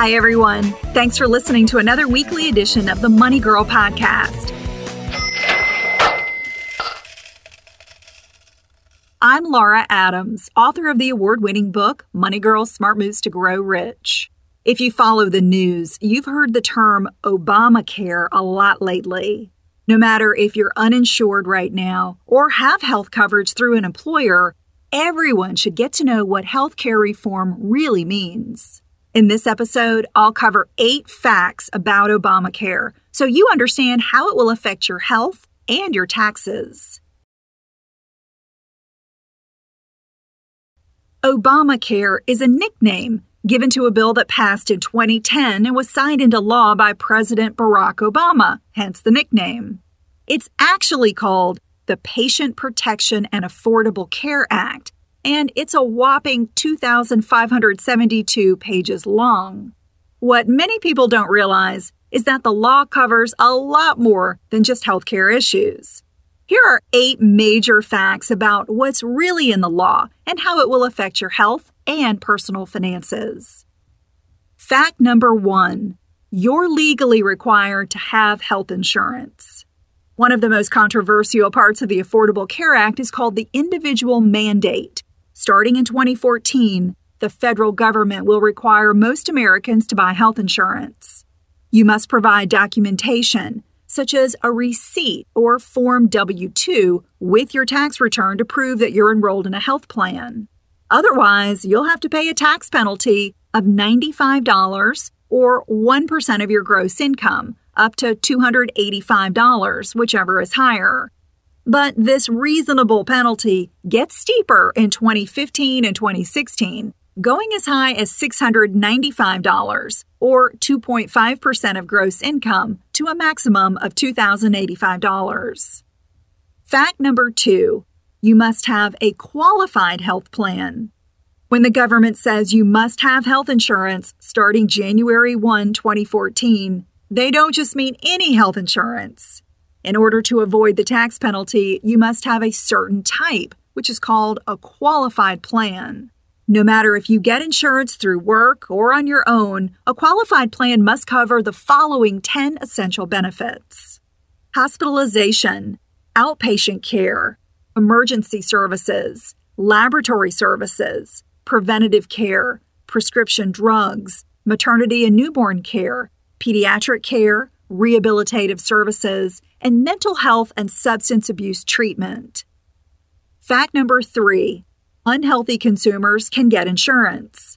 Hi, everyone. Thanks for listening to another weekly edition of the Money Girl Podcast. I'm Laura Adams, author of the award winning book, Money Girl Smart Moves to Grow Rich. If you follow the news, you've heard the term Obamacare a lot lately. No matter if you're uninsured right now or have health coverage through an employer, everyone should get to know what healthcare reform really means. In this episode, I'll cover eight facts about Obamacare so you understand how it will affect your health and your taxes. Obamacare is a nickname given to a bill that passed in 2010 and was signed into law by President Barack Obama, hence the nickname. It's actually called the Patient Protection and Affordable Care Act and it's a whopping 2,572 pages long. What many people don't realize is that the law covers a lot more than just healthcare issues. Here are eight major facts about what's really in the law and how it will affect your health and personal finances. Fact number one you're legally required to have health insurance. One of the most controversial parts of the Affordable Care Act is called the individual mandate. Starting in 2014, the federal government will require most Americans to buy health insurance. You must provide documentation, such as a receipt or Form W 2, with your tax return to prove that you're enrolled in a health plan. Otherwise, you'll have to pay a tax penalty of $95 or 1% of your gross income, up to $285, whichever is higher. But this reasonable penalty gets steeper in 2015 and 2016, going as high as $695 or 2.5% of gross income to a maximum of $2,085. Fact number two you must have a qualified health plan. When the government says you must have health insurance starting January 1, 2014, they don't just mean any health insurance. In order to avoid the tax penalty, you must have a certain type, which is called a qualified plan. No matter if you get insurance through work or on your own, a qualified plan must cover the following 10 essential benefits hospitalization, outpatient care, emergency services, laboratory services, preventative care, prescription drugs, maternity and newborn care, pediatric care, rehabilitative services, and mental health and substance abuse treatment. Fact number three unhealthy consumers can get insurance.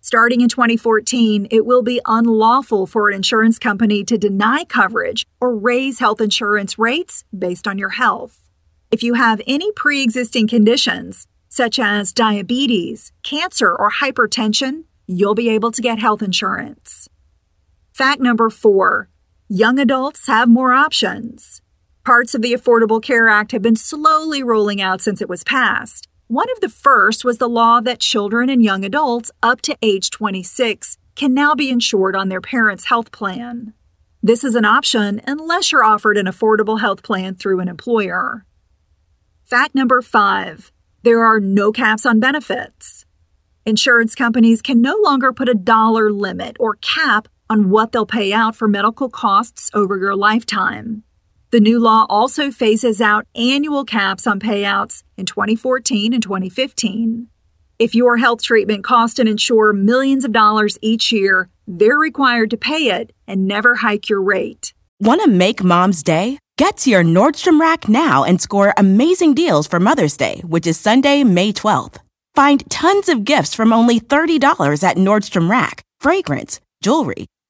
Starting in 2014, it will be unlawful for an insurance company to deny coverage or raise health insurance rates based on your health. If you have any pre existing conditions, such as diabetes, cancer, or hypertension, you'll be able to get health insurance. Fact number four young adults have more options. Parts of the Affordable Care Act have been slowly rolling out since it was passed. One of the first was the law that children and young adults up to age 26 can now be insured on their parents' health plan. This is an option unless you're offered an affordable health plan through an employer. Fact number five there are no caps on benefits. Insurance companies can no longer put a dollar limit or cap on what they'll pay out for medical costs over your lifetime. The new law also phases out annual caps on payouts in 2014 and 2015. If your health treatment costs an insurer millions of dollars each year, they're required to pay it and never hike your rate. Want to make mom's day? Get to your Nordstrom Rack now and score amazing deals for Mother's Day, which is Sunday, May 12th. Find tons of gifts from only $30 at Nordstrom Rack fragrance, jewelry,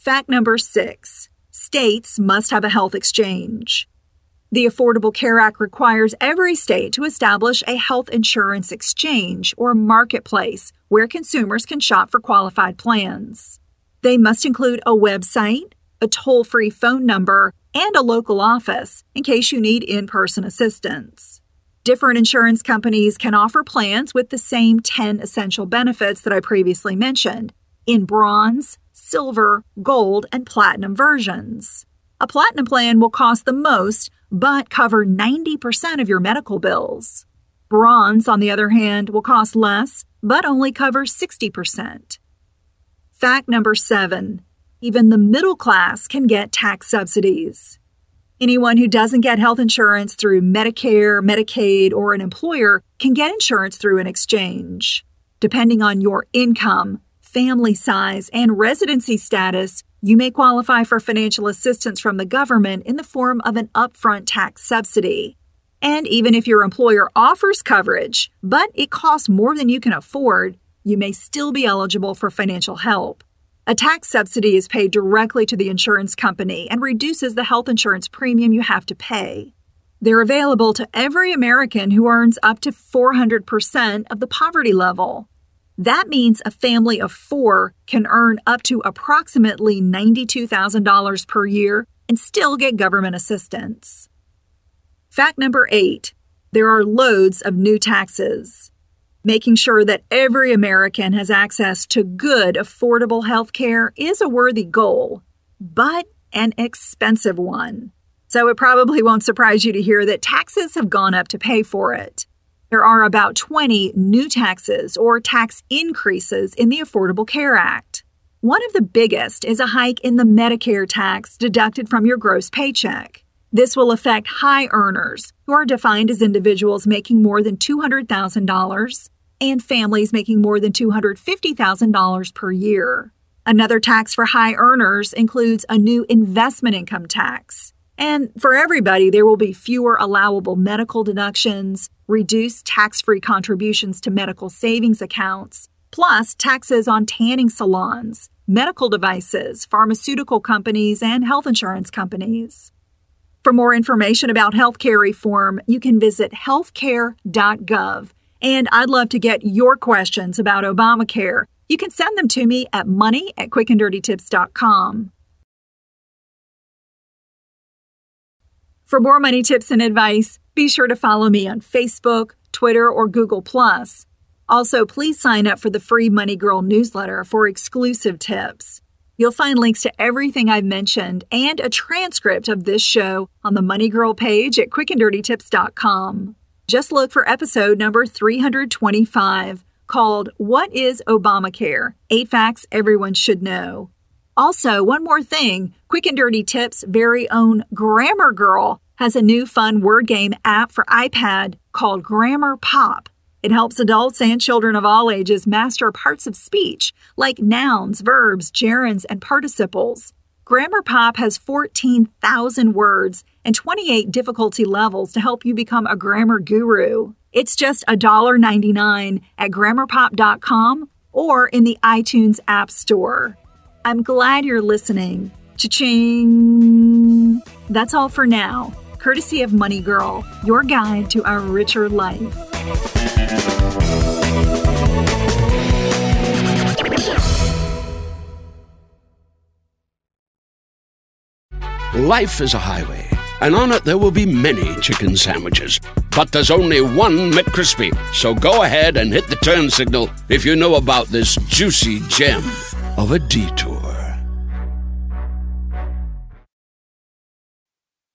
Fact number six states must have a health exchange. The Affordable Care Act requires every state to establish a health insurance exchange or marketplace where consumers can shop for qualified plans. They must include a website, a toll free phone number, and a local office in case you need in person assistance. Different insurance companies can offer plans with the same 10 essential benefits that I previously mentioned in bronze, silver, gold, and platinum versions. A platinum plan will cost the most, but cover 90% of your medical bills. Bronze, on the other hand, will cost less, but only cover 60%. Fact number seven even the middle class can get tax subsidies. Anyone who doesn't get health insurance through Medicare, Medicaid, or an employer can get insurance through an exchange. Depending on your income, family size, and residency status, you may qualify for financial assistance from the government in the form of an upfront tax subsidy. And even if your employer offers coverage, but it costs more than you can afford, you may still be eligible for financial help. A tax subsidy is paid directly to the insurance company and reduces the health insurance premium you have to pay. They're available to every American who earns up to 400% of the poverty level. That means a family of four can earn up to approximately $92,000 per year and still get government assistance. Fact number eight there are loads of new taxes. Making sure that every American has access to good, affordable health care is a worthy goal, but an expensive one. So it probably won't surprise you to hear that taxes have gone up to pay for it. There are about 20 new taxes or tax increases in the Affordable Care Act. One of the biggest is a hike in the Medicare tax deducted from your gross paycheck. This will affect high earners, who are defined as individuals making more than $200,000 and families making more than $250,000 per year. Another tax for high earners includes a new investment income tax. And for everybody, there will be fewer allowable medical deductions, reduced tax free contributions to medical savings accounts, plus taxes on tanning salons, medical devices, pharmaceutical companies, and health insurance companies. For more information about healthcare reform, you can visit healthcare.gov. And I'd love to get your questions about Obamacare. You can send them to me at money at quickanddirtytips.com. For more money tips and advice, be sure to follow me on Facebook, Twitter, or Google. Also, please sign up for the free Money Girl newsletter for exclusive tips. You'll find links to everything I've mentioned and a transcript of this show on the Money Girl page at quickanddirtytips.com. Just look for episode number 325 called What is Obamacare? Eight Facts Everyone Should Know. Also, one more thing Quick and Dirty Tips' very own Grammar Girl has a new fun word game app for iPad called Grammar Pop. It helps adults and children of all ages master parts of speech like nouns, verbs, gerunds, and participles. Grammar Pop has 14,000 words and 28 difficulty levels to help you become a grammar guru. It's just $1.99 at grammarpop.com or in the iTunes App Store. I'm glad you're listening. Cha-ching! That's all for now, courtesy of Money Girl, your guide to a richer life. Life is a highway, and on it there will be many chicken sandwiches. But there's only one McCrispy. So go ahead and hit the turn signal if you know about this juicy gem of a detour.